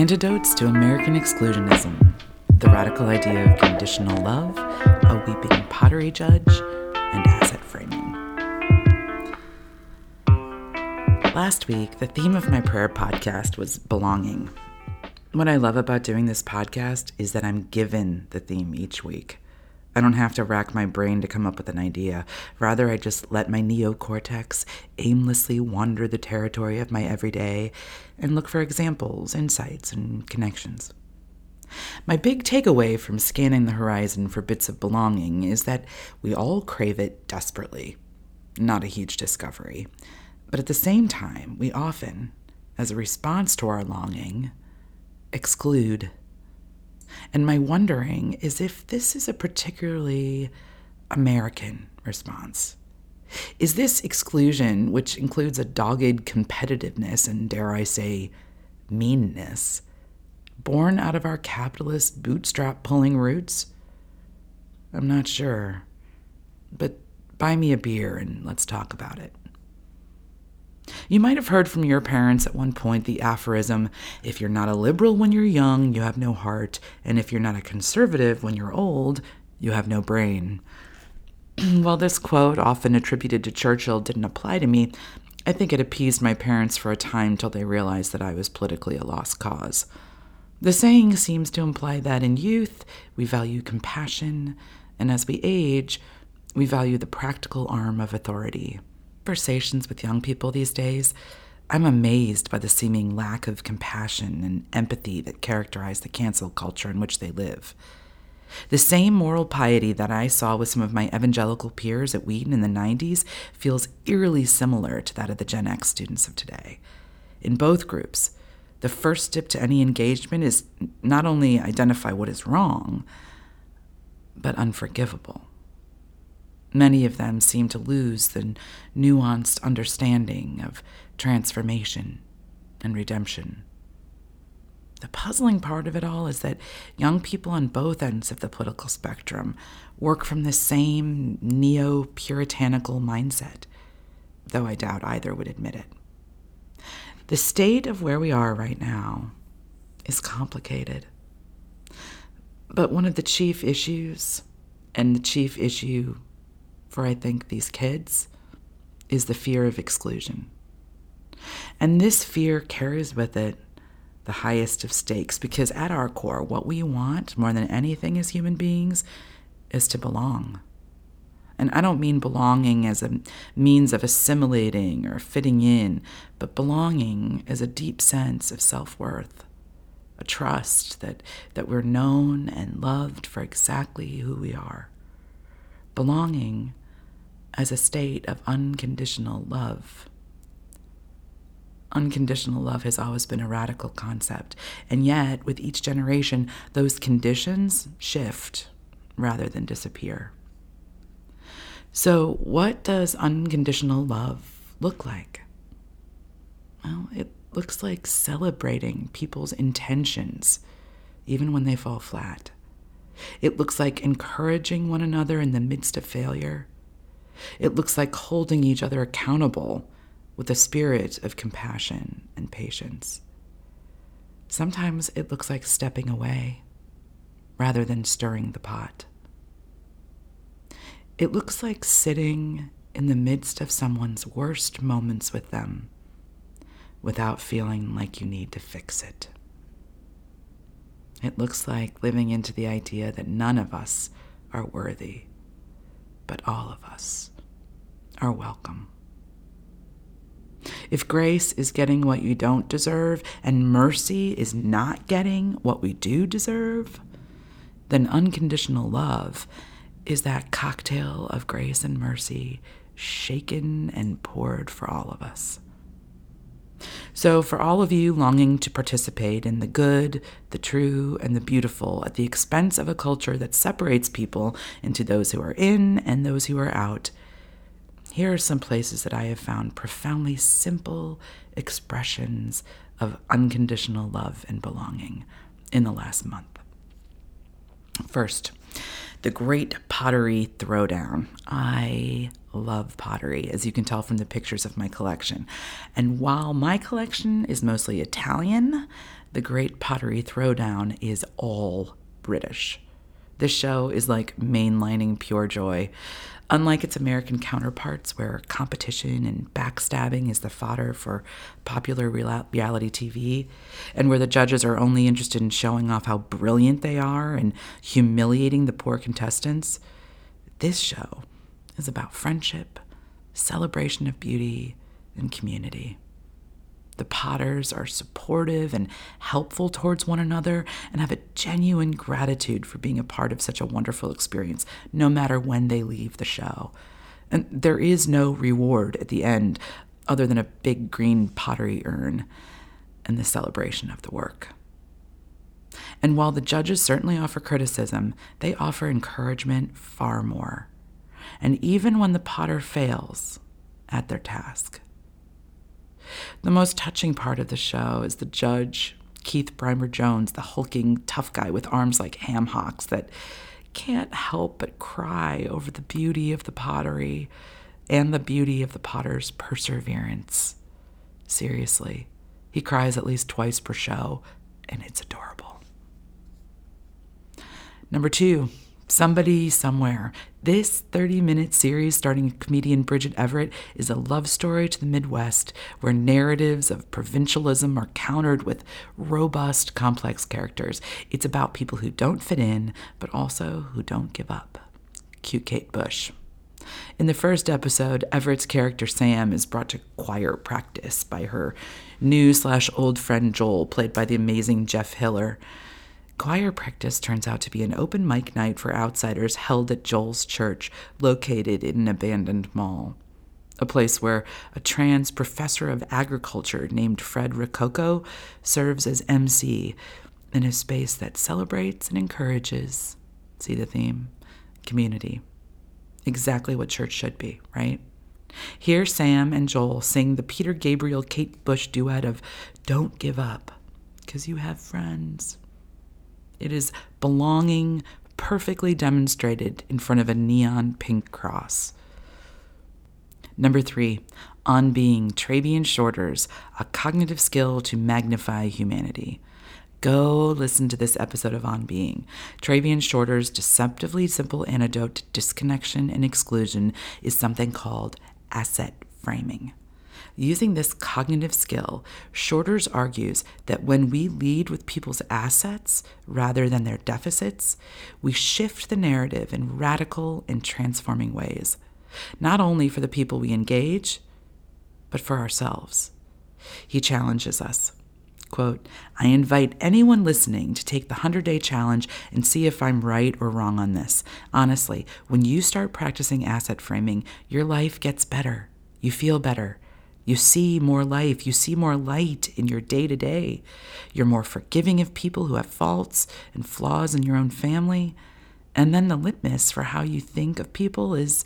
Antidotes to American Exclusionism The Radical Idea of Conditional Love, A Weeping Pottery Judge, and Asset Framing. Last week, the theme of my prayer podcast was belonging. What I love about doing this podcast is that I'm given the theme each week. I don't have to rack my brain to come up with an idea. Rather, I just let my neocortex aimlessly wander the territory of my everyday and look for examples, insights, and connections. My big takeaway from scanning the horizon for bits of belonging is that we all crave it desperately. Not a huge discovery. But at the same time, we often, as a response to our longing, exclude and my wondering is if this is a particularly American response. Is this exclusion, which includes a dogged competitiveness and, dare I say, meanness, born out of our capitalist bootstrap pulling roots? I'm not sure. But buy me a beer and let's talk about it. You might have heard from your parents at one point the aphorism if you're not a liberal when you're young, you have no heart, and if you're not a conservative when you're old, you have no brain. While this quote, often attributed to Churchill, didn't apply to me, I think it appeased my parents for a time till they realized that I was politically a lost cause. The saying seems to imply that in youth, we value compassion, and as we age, we value the practical arm of authority conversations with young people these days, I'm amazed by the seeming lack of compassion and empathy that characterize the cancel culture in which they live. The same moral piety that I saw with some of my evangelical peers at Wheaton in the 90s feels eerily similar to that of the Gen X students of today. In both groups, the first step to any engagement is not only identify what is wrong, but unforgivable. Many of them seem to lose the nuanced understanding of transformation and redemption. The puzzling part of it all is that young people on both ends of the political spectrum work from the same neo puritanical mindset, though I doubt either would admit it. The state of where we are right now is complicated. But one of the chief issues, and the chief issue for I think these kids is the fear of exclusion. And this fear carries with it the highest of stakes because at our core, what we want more than anything as human beings is to belong. And I don't mean belonging as a means of assimilating or fitting in, but belonging as a deep sense of self worth, a trust that, that we're known and loved for exactly who we are. Belonging as a state of unconditional love. Unconditional love has always been a radical concept, and yet, with each generation, those conditions shift rather than disappear. So, what does unconditional love look like? Well, it looks like celebrating people's intentions, even when they fall flat. It looks like encouraging one another in the midst of failure it looks like holding each other accountable with a spirit of compassion and patience. Sometimes it looks like stepping away rather than stirring the pot. It looks like sitting in the midst of someone's worst moments with them without feeling like you need to fix it. It looks like living into the idea that none of us are worthy, but all of us are welcome. If grace is getting what you don't deserve and mercy is not getting what we do deserve, then unconditional love is that cocktail of grace and mercy shaken and poured for all of us. So, for all of you longing to participate in the good, the true, and the beautiful at the expense of a culture that separates people into those who are in and those who are out, here are some places that I have found profoundly simple expressions of unconditional love and belonging in the last month. First, the Great Pottery Throwdown. I love pottery, as you can tell from the pictures of my collection. And while my collection is mostly Italian, The Great Pottery Throwdown is all British. This show is like mainlining pure joy. Unlike its American counterparts, where competition and backstabbing is the fodder for popular reality TV, and where the judges are only interested in showing off how brilliant they are and humiliating the poor contestants, this show is about friendship, celebration of beauty, and community. The Potters are supportive and helpful towards one another and have a genuine gratitude for being a part of such a wonderful experience, no matter when they leave the show. And there is no reward at the end other than a big green pottery urn and the celebration of the work. And while the judges certainly offer criticism, they offer encouragement far more. And even when the potter fails at their task, the most touching part of the show is the judge, Keith Brymer Jones, the hulking tough guy with arms like ham hocks that can't help but cry over the beauty of the pottery and the beauty of the potter's perseverance. Seriously, he cries at least twice per show, and it's adorable. Number two, Somebody Somewhere. This 30 minute series starring comedian Bridget Everett is a love story to the Midwest where narratives of provincialism are countered with robust, complex characters. It's about people who don't fit in, but also who don't give up. Cute Kate Bush. In the first episode, Everett's character Sam is brought to choir practice by her new slash old friend Joel, played by the amazing Jeff Hiller. Choir practice turns out to be an open mic night for outsiders held at Joel's church, located in an abandoned mall. A place where a trans professor of agriculture named Fred Rococo serves as MC in a space that celebrates and encourages, see the theme, community. Exactly what church should be, right? Here, Sam and Joel sing the Peter Gabriel Kate Bush duet of Don't Give Up, because you have friends. It is belonging perfectly demonstrated in front of a neon pink cross. Number three, on being Trabian Shorters, a cognitive skill to magnify humanity. Go listen to this episode of On Being. Trabian Shorter's deceptively simple antidote to disconnection and exclusion is something called asset framing. Using this cognitive skill, Shorters argues that when we lead with people's assets rather than their deficits, we shift the narrative in radical and transforming ways, not only for the people we engage, but for ourselves. He challenges us. Quote, I invite anyone listening to take the 100 day challenge and see if I'm right or wrong on this. Honestly, when you start practicing asset framing, your life gets better. You feel better. You see more life. You see more light in your day to day. You're more forgiving of people who have faults and flaws in your own family. And then the litmus for how you think of people is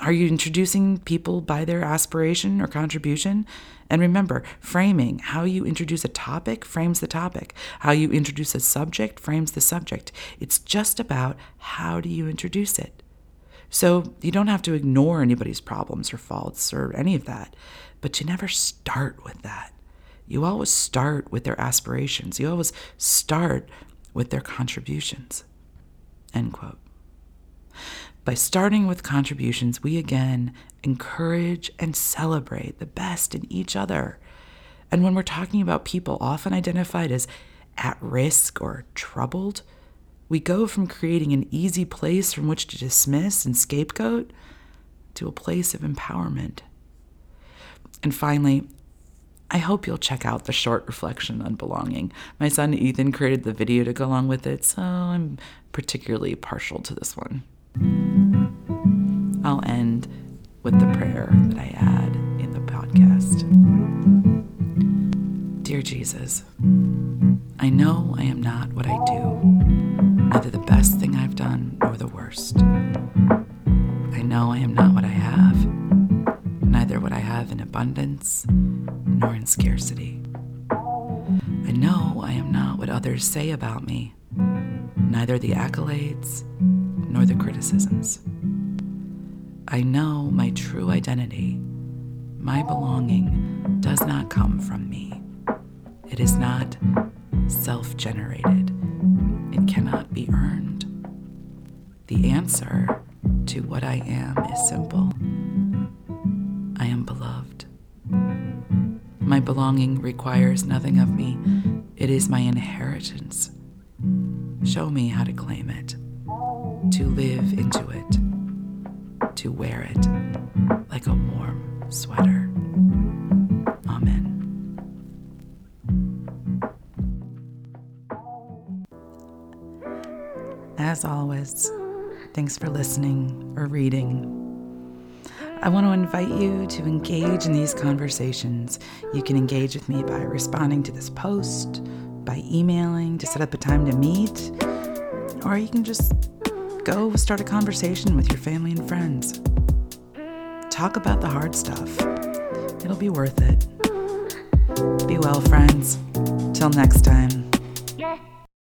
are you introducing people by their aspiration or contribution? And remember, framing, how you introduce a topic frames the topic. How you introduce a subject frames the subject. It's just about how do you introduce it. So you don't have to ignore anybody's problems or faults or any of that, but you never start with that. You always start with their aspirations. You always start with their contributions. End quote. By starting with contributions, we again encourage and celebrate the best in each other. And when we're talking about people often identified as at risk or troubled, we go from creating an easy place from which to dismiss and scapegoat to a place of empowerment. And finally, I hope you'll check out the short reflection on belonging. My son Ethan created the video to go along with it, so I'm particularly partial to this one. I'll end with the prayer that I add in the podcast. Dear Jesus, I know I am not what I do neither the best thing I've done nor the worst. I know I am not what I have, neither what I have in abundance nor in scarcity. I know I am not what others say about me, neither the accolades nor the criticisms. I know my true identity, my belonging, does not come from me. It is not self generated, be earned. The answer to what I am is simple I am beloved. My belonging requires nothing of me, it is my inheritance. Show me how to claim it, to live into it, to wear it like a warm sweater. As always, thanks for listening or reading. I want to invite you to engage in these conversations. You can engage with me by responding to this post, by emailing to set up a time to meet, or you can just go start a conversation with your family and friends. Talk about the hard stuff. It'll be worth it. Be well, friends. Till next time.